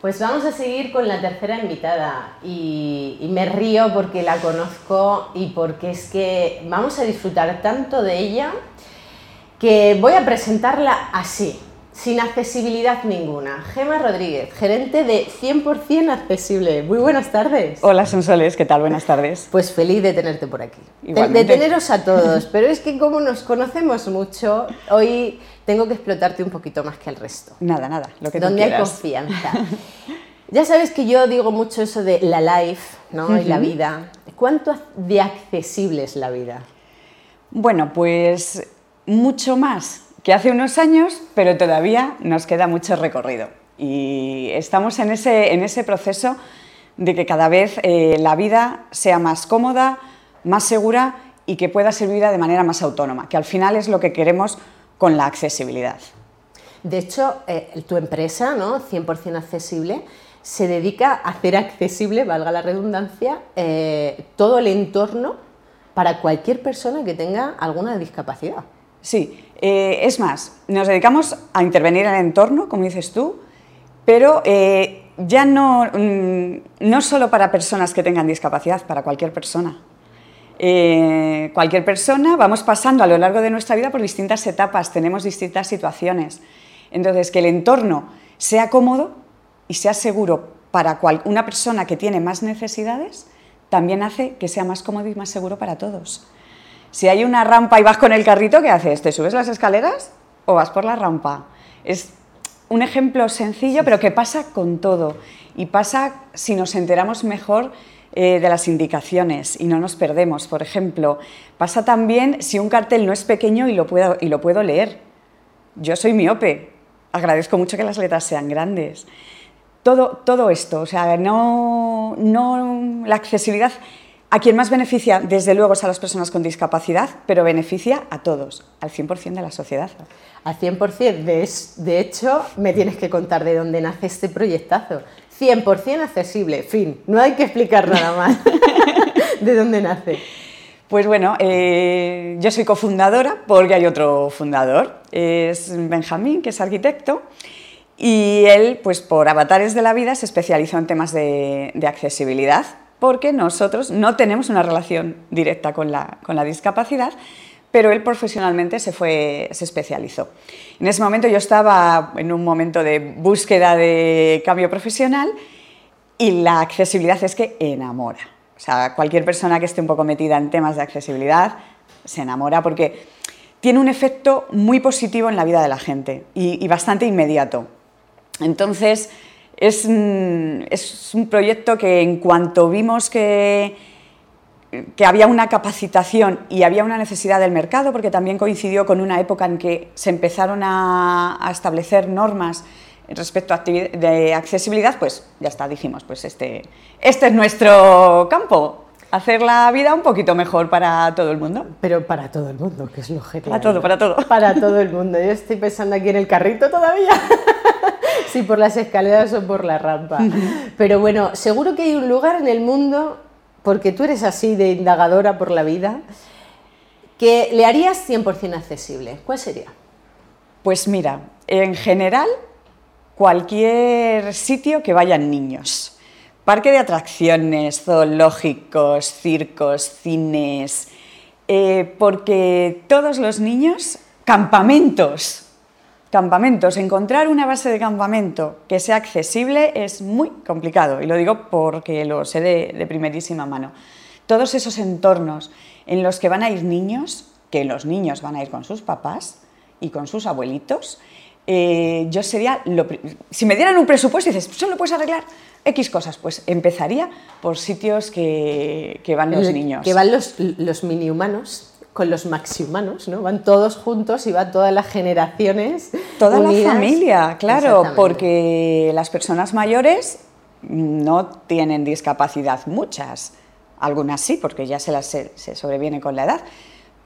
Pues vamos a seguir con la tercera invitada y, me río porque la conozco y porque es que vamos a disfrutar tanto de ella que voy a presentarla así sin accesibilidad ninguna. Gema Rodríguez, gerente de 100% Accesible. Muy buenas tardes. Hola, Sonsoles, ¿qué tal? Buenas tardes. Pues feliz de tenerte por aquí. De, teneros a todos, pero es que como nos conocemos mucho, hoy tengo que explotarte un poquito más que al resto. Nada, nada, lo que Donde hay confianza. ya sabes que yo digo mucho eso de la life ¿no? y la vida. ¿Cuánto de accesible es la vida? Bueno, pues mucho más que hace unos años, pero todavía nos queda mucho recorrido. Y estamos en ese, en ese proceso de que cada vez eh, la vida sea más cómoda, más segura y que pueda ser vivida de manera más autónoma, que al final es lo que queremos con la accesibilidad. De hecho, eh, tu empresa, ¿no? 100% accesible, se dedica a hacer accesible, valga la redundancia, eh, todo el entorno para cualquier persona que tenga alguna discapacidad. Sí, eh, es más, nos dedicamos a intervenir en el entorno, como dices tú, pero eh, ya no, mm, no solo para personas que tengan discapacidad, para cualquier persona. Eh, cualquier persona, vamos pasando a lo largo de nuestra vida por distintas etapas, tenemos distintas situaciones. Entonces, que el entorno sea cómodo y sea seguro para una persona que tiene más necesidades, también hace que sea más cómodo y más seguro para todos. Si hay una rampa y vas con el carrito, ¿qué haces? ¿Te subes las escaleras o vas por la rampa? Es un ejemplo sencillo, pero que pasa con todo. Y pasa si nos enteramos mejor eh, de las indicaciones y no nos perdemos. Por ejemplo, pasa también si un cartel no es pequeño y lo puedo, y lo puedo leer. Yo soy miope, agradezco mucho que las letras sean grandes. Todo, todo esto, o sea, no, no, la accesibilidad a quien más beneficia, desde luego, es a las personas con discapacidad, pero beneficia a todos, al 100% de la sociedad. Al 100%, de, de hecho, me tienes que contar de dónde nace este proyectazo. 100% accesible, fin, no hay que explicar nada más. ¿De dónde nace? Pues bueno, eh, yo soy cofundadora porque hay otro fundador, es Benjamín, que es arquitecto, y él, pues por avatares de la vida, se especializó en temas de, de accesibilidad porque nosotros no tenemos una relación directa con la, discapacidad, pero él profesionalmente se, fue, se especializó. En ese momento yo estaba en un momento de búsqueda de cambio profesional y la accesibilidad es que enamora. O sea, cualquier persona que esté un poco metida en temas de accesibilidad se enamora porque tiene un efecto muy positivo en la vida de la gente y, y bastante inmediato. Entonces, es, un proyecto que en cuanto vimos que, que había una capacitación y había una necesidad del mercado, porque también coincidió con una época en que se empezaron a, establecer normas respecto a de accesibilidad, pues ya está, dijimos, pues este, este es nuestro campo, hacer la vida un poquito mejor para todo el mundo. Pero para todo el mundo, que es lo genial. Para todo, para todo. Para todo el mundo. Yo estoy pensando aquí en el carrito todavía. si por las escaleras o por la rampa. Pero bueno, seguro que hay un lugar en el mundo, porque tú eres así de indagadora por la vida, que le harías 100% accesible. ¿Cuál sería? Pues mira, en general, cualquier sitio que vayan niños. Parque de atracciones, zoológicos, circos, cines, eh, porque todos los niños, campamentos, Campamentos. Encontrar una base de campamento que sea accesible es muy complicado y lo digo porque lo sé de, primerísima mano. Todos esos entornos en los que van a ir niños, que los niños van a ir con sus papás y con sus abuelitos, eh, yo sería, si me dieran un presupuesto y dices, solo puedes arreglar X cosas, pues empezaría por sitios que, van los niños. Que van los, los mini humanos con los maxihumanos, ¿no? Van todos juntos y van todas las generaciones. Toda la familia, claro, porque las personas mayores no tienen discapacidad, muchas. Algunas sí, porque ya se las se, sobreviene con la edad.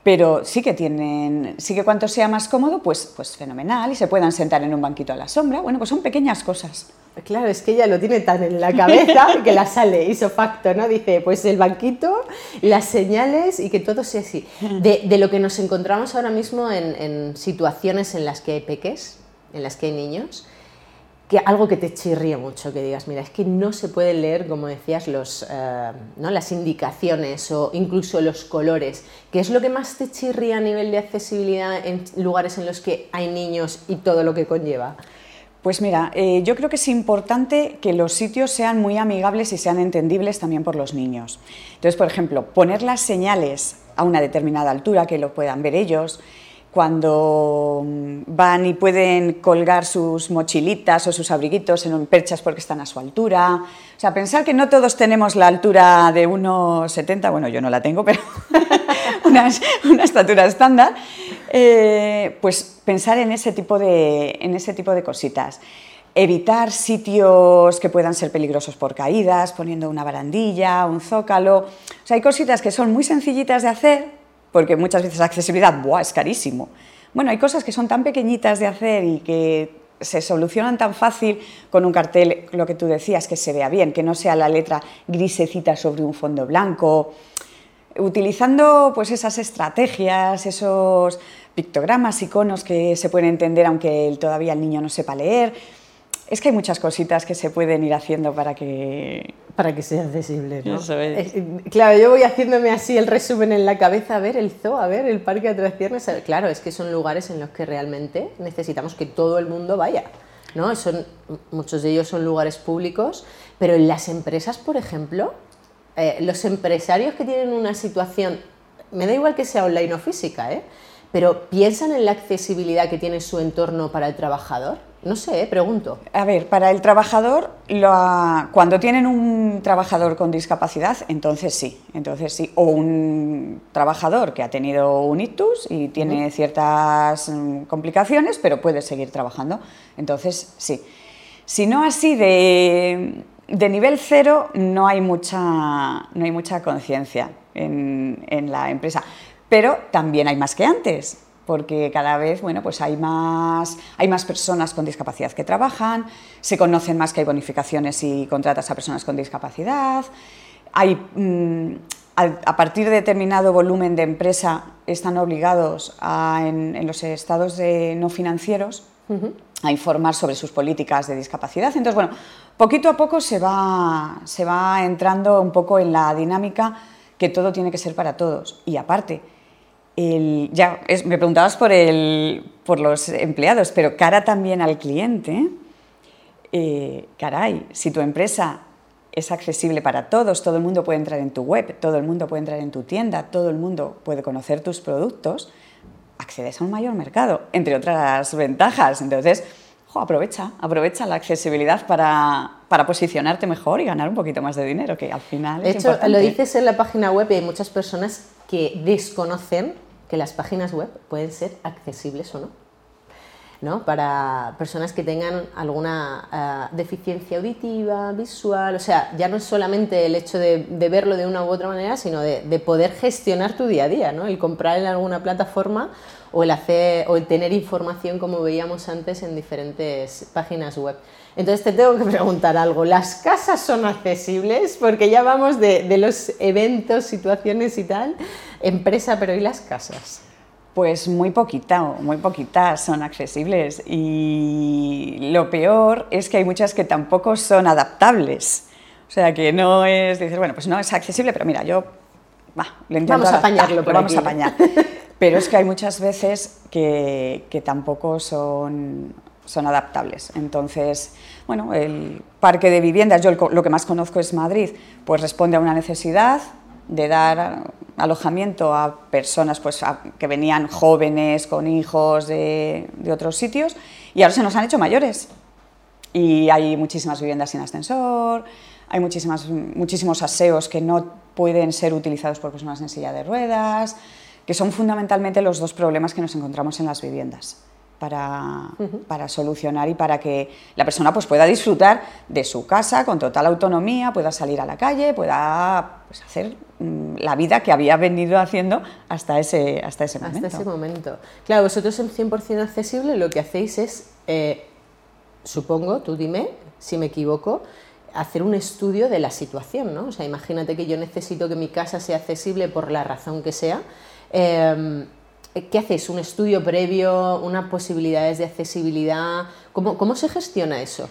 Pero sí que tienen, sí que cuanto sea más cómodo, pues, pues fenomenal, y se puedan sentar en un banquito a la sombra. Bueno, pues son pequeñas cosas. Claro, es que ella lo tiene tan en la cabeza que la sale hizo facto, ¿no? Dice, pues el banquito, las señales y que todo sea así. De, lo que nos encontramos ahora mismo en, situaciones en las que hay peques, en las que hay niños, que algo que te chirríe mucho, que digas, mira, es que no se puede leer, como decías, los, eh, ¿no? las indicaciones o incluso los colores. ¿Qué es lo que más te chirría a nivel de accesibilidad en lugares en los que hay niños y todo lo que conlleva? Pues mira, eh, yo creo que es importante que los sitios sean muy amigables y sean entendibles también por los niños. Entonces, por ejemplo, poner las señales a una determinada altura, que lo puedan ver ellos, cuando mm, van y pueden colgar sus mochilitas o sus abriguitos en perchas porque están a su altura. O sea, pensar que no todos tenemos la altura de 1,70, bueno, yo no la tengo, pero una, estatura estándar, eh, pues pensar en ese, tipo de, en ese tipo de cositas. Evitar sitios que puedan ser peligrosos por caídas, poniendo una barandilla, un zócalo. O sea, hay cositas que son muy sencillitas de hacer, porque muchas veces accesibilidad ¡buah, es carísimo. Bueno, hay cosas que son tan pequeñitas de hacer y que se solucionan tan fácil con un cartel, lo que tú decías, que se vea bien, que no sea la letra grisecita sobre un fondo blanco, utilizando pues esas estrategias, esos pictogramas, iconos que se pueden entender aunque todavía el niño no sepa leer. Es que hay muchas cositas que se pueden ir haciendo para que para que sea accesible, ¿no? Eh, claro, yo voy haciéndome así el resumen en la cabeza, a ver el zoo, a ver el parque de atracciones. Claro, es que son lugares en los que realmente necesitamos que todo el mundo vaya, ¿no? Son, muchos de ellos son lugares públicos, pero en las empresas, por ejemplo, eh, los empresarios que tienen una situación, me da igual que sea online o física, ¿eh? pero piensan en la accesibilidad que tiene su entorno para el trabajador. No sé, eh, pregunto. A ver, para el trabajador, cuando tienen un trabajador con discapacidad, entonces sí, entonces sí. O un trabajador que ha tenido un ictus y tiene ciertas mm, complicaciones, pero puede seguir trabajando, entonces sí. Si no así de, nivel cero, no hay mucha, no hay mucha conciencia en, en la empresa. Pero también hay más que antes porque cada vez bueno, pues hay, más, hay más personas con discapacidad que trabajan, se conocen más que hay bonificaciones y contratas a personas con discapacidad, hay, mm, a, partir de determinado volumen de empresa están obligados en, los estados de no financieros a informar sobre sus políticas de discapacidad. Entonces, bueno, poquito a poco se va, se va entrando un poco en la dinámica que todo tiene que ser para todos. Y aparte, ya me preguntabas por, el, por los empleados, pero cara también al cliente. Eh, caray, si tu empresa es accesible para todos, todo el mundo puede entrar en tu web, todo el mundo puede entrar en tu tienda, todo el mundo puede conocer tus productos, accedes a un mayor mercado, entre otras ventajas. Entonces, aprovecha, aprovecha la accesibilidad para, para, posicionarte mejor y ganar un poquito más de dinero, que al final de hecho, lo dices en la página web y hay muchas personas que desconocen que las páginas web pueden ser accesibles o no. ¿no? Para personas que tengan alguna eh, deficiencia auditiva, visual, o sea, ya no es solamente el hecho de, verlo de una u otra manera, sino de, poder gestionar tu día a día, ¿no? el comprar en alguna plataforma o el, hacer, o el tener información como veíamos antes en diferentes páginas web. Entonces te tengo que preguntar algo, ¿las casas son accesibles? Porque ya vamos de, de los eventos, situaciones y tal, empresa, pero ¿y las casas? Pues muy poquita, muy poquitas son accesibles y lo peor es que hay muchas que tampoco son adaptables. O sea, que no es decir, bueno, pues no es accesible, pero mira, yo va, lo intento Vamos a apañarlo, pero vamos a apañar. Pero es que hay muchas veces que, que tampoco son, son adaptables. Entonces, bueno, el parque de viviendas, yo lo que más conozco es Madrid, pues responde a una necesidad, de dar alojamiento a personas pues, que venían jóvenes, con hijos de, otros sitios, y ahora se nos han hecho mayores. Y hay muchísimas viviendas sin ascensor, hay muchísimas, muchísimos aseos que no pueden ser utilizados por personas en silla de ruedas, que son fundamentalmente los dos problemas que nos encontramos en las viviendas para, solucionar y para que la persona pues, pueda disfrutar de su casa con total autonomía, pueda salir a la calle, pueda pues, hacer mm, la vida que había venido haciendo hasta ese, hasta ese momento. Hasta ese momento. Claro, vosotros en 100% accesible lo que hacéis es, eh, supongo, tú dime si me equivoco, hacer un estudio de la situación, ¿no? O sea, imagínate que yo necesito que mi casa sea accesible por la razón que sea. Em, ¿Qué haces? ¿Un estudio previo? ¿Unas posibilidades de accesibilidad? ¿Cómo, cómo se gestiona eso?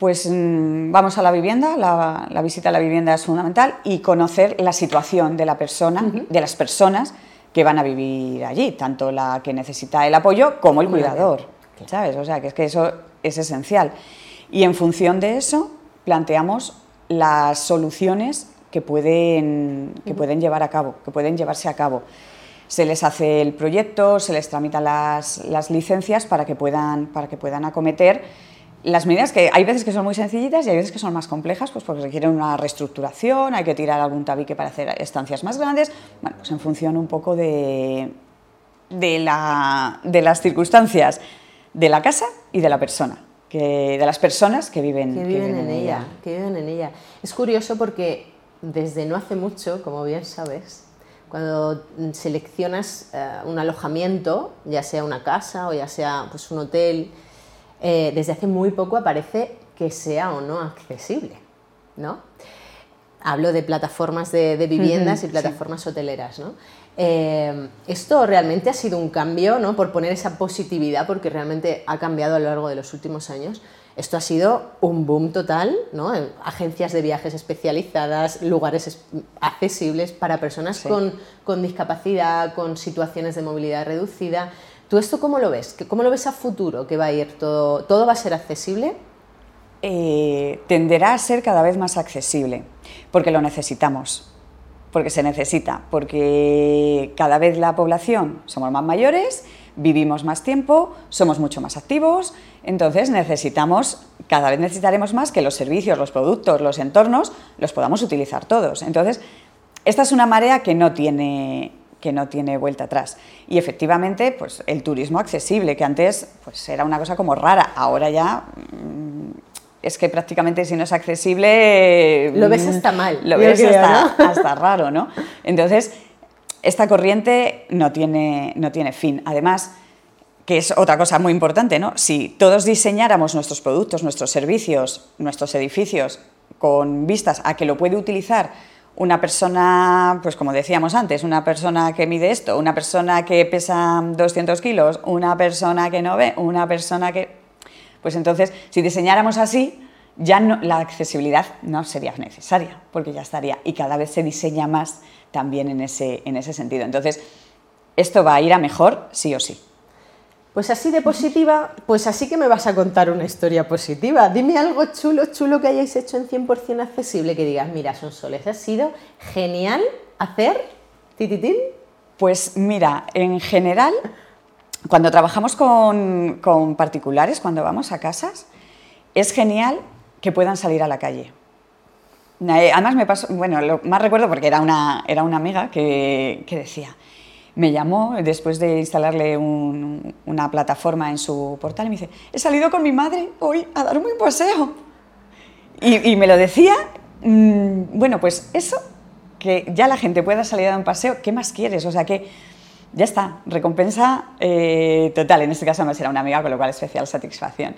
pues mm, vamos a la vivienda, la, visita a la vivienda es fundamental y conocer la situación de la persona, de las personas que van a vivir allí, tanto la que necesita el apoyo como el cuidador, ¿sabes? O sea, que es que eso es esencial. Y en función de eso planteamos las soluciones que pueden, que pueden llevar a cabo, que pueden llevarse a cabo. Se les hace el proyecto, se les tramitan las, las licencias para que puedan, para que puedan acometer. Las medidas que hay veces que son muy sencillitas y hay veces que son más complejas, pues porque requieren una reestructuración, hay que tirar algún tabique para hacer estancias más grandes, bueno, pues en función un poco de, de, la, de las circunstancias de la casa y de la persona, que, de las personas que viven, que viven, en, ella, Que viven en ella. Es curioso porque desde no hace mucho, como bien sabes, cuando seleccionas eh, un alojamiento, ya sea una casa o ya sea pues, un hotel, eh, desde hace muy poco aparece que sea o no accesible, ¿no? Hablo de plataformas de, viviendas y plataformas hoteleras, ¿no? Eh, esto realmente ha sido un cambio, ¿no? Por poner esa positividad, porque realmente ha cambiado a lo largo de los últimos años. Esto ha sido un boom total, ¿no? Agencias de viajes especializadas, lugares accesibles para personas con, con discapacidad, con situaciones de movilidad reducida. ¿Tú esto cómo lo ves? ¿Cómo lo ves a futuro? ¿Que va a ir todo, todo va a ser accesible? Eh, tenderá a ser cada vez más accesible, porque lo necesitamos, porque se necesita, porque cada vez la población somos más mayores, vivimos más tiempo, somos mucho más activos, entonces necesitamos, cada vez necesitaremos más que los servicios, los productos, los entornos los podamos utilizar todos. Entonces, esta es una marea que no tiene, que no tiene vuelta atrás. Y efectivamente, pues el turismo accesible, que antes pues, era una cosa como rara, ahora ya mm, es que prácticamente si no es accesible... Lo ves mm, hasta mal. Lo ves hasta, raro, ¿no? Entonces, esta corriente no tiene, no tiene fin. Además, que es otra cosa muy importante, ¿no? Si todos diseñáramos nuestros productos, nuestros servicios, nuestros edificios con vistas a que lo puede utilizar una persona, pues como decíamos antes, una persona que mide esto, una persona que pesa 200 kilos, una persona que no ve, una persona que... Pues entonces, si diseñáramos así, ya la accesibilidad no sería necesaria, porque ya estaría. Y cada vez se diseña más también en ese, en ese sentido. Entonces, esto va a ir a mejor sí o sí. Pues así de positiva, pues así que me vas a contar una historia positiva. Dime algo chulo, chulo que hayáis hecho en 100% accesible, que digas, mira, son soles, ha sido genial hacer tititín. Pues mira, en general, cuando trabajamos con, particulares, cuando vamos a casas, es genial que puedan salir a la calle. Eh, además me pasó, bueno, lo más recuerdo porque era una, era una amiga que, que decía, me llamó después de instalarle una plataforma en su portal y me dice, he salido con mi madre hoy a darme un paseo. Y, me lo decía, mm, bueno, pues eso, que ya la gente pueda salir a dar un paseo, ¿qué más quieres? O sea que ya está, recompensa eh, total. En este caso no será una amiga, con lo cual especial satisfacción.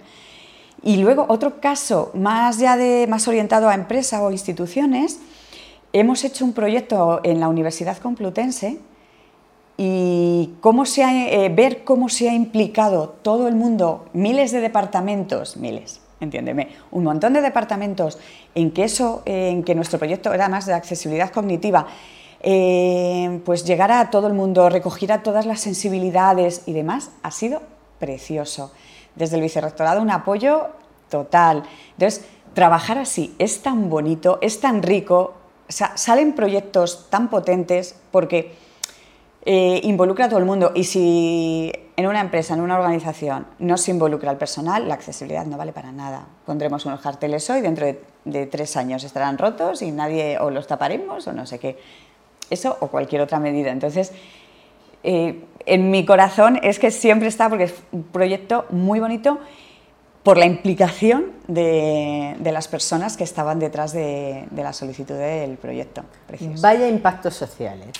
Y luego otro caso más ya de más orientado a empresa o instituciones, hemos hecho un proyecto en la Universidad Complutense y cómo se eh, ver cómo se ha implicado todo el mundo, miles de departamentos, miles, entiéndeme, un montón de departamentos en que eso, en que nuestro proyecto era más de accesibilidad cognitiva, eh, pues llegar a todo el mundo, recoger a todas las sensibilidades y demás, ha sido precioso. Desde el vicerrectorado un apoyo total. Entonces, trabajar así es tan bonito, es tan rico, salen proyectos tan potentes porque eh, involucra a todo el mundo y si en una empresa, en una organización, no se involucra al personal, la accesibilidad no vale para nada. Pondremos unos carteles hoy, dentro de, tres años estarán rotos y nadie o los taparemos o no sé qué. Eso o cualquier otra medida. Entonces, eh, en mi corazón es que siempre está, porque es un proyecto muy bonito por la implicación de, las personas que estaban detrás de, de la solicitud del proyecto. Vaya impactos sociales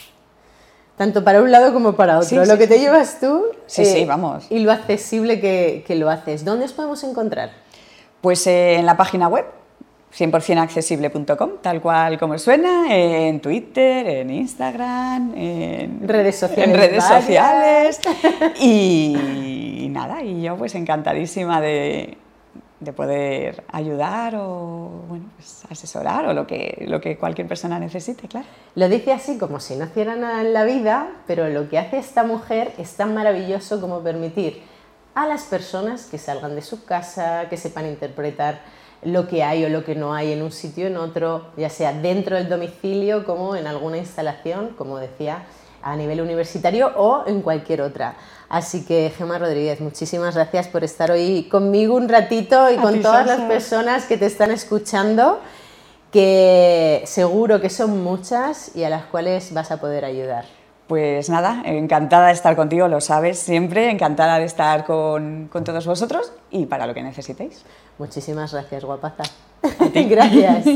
tanto para un lado como para otro. lo que te llevas tú sí, sí, eh, vamos. y lo accesible que, lo haces. ¿Dónde os podemos encontrar? Pues eh, en la página web, 100%accesible.com, tal cual como suena, en Twitter, en Instagram, en redes sociales. En redes sociales. Y, nada, y yo pues encantadísima de, de poder ayudar o bueno, pues asesorar o lo que, lo que cualquier persona necesite, claro. Lo dice así como si no hiciera nada en la vida, pero lo que hace esta mujer es tan maravilloso como permitir a las personas que salgan de su casa, que sepan interpretar lo que hay o lo que no hay en un sitio en otro, ya sea dentro del domicilio como en alguna instalación, como decía, a nivel universitario o en cualquier otra. Así que Gemma Rodríguez, muchísimas gracias por estar hoy conmigo un ratito y con todas las personas que te están escuchando, que seguro que son muchas y a las cuales vas a poder ayudar. Pues nada, encantada de estar contigo, lo sabes siempre, encantada de estar con, con todos vosotros y para lo que necesitéis. Muchísimas gracias, guapaza. gracias.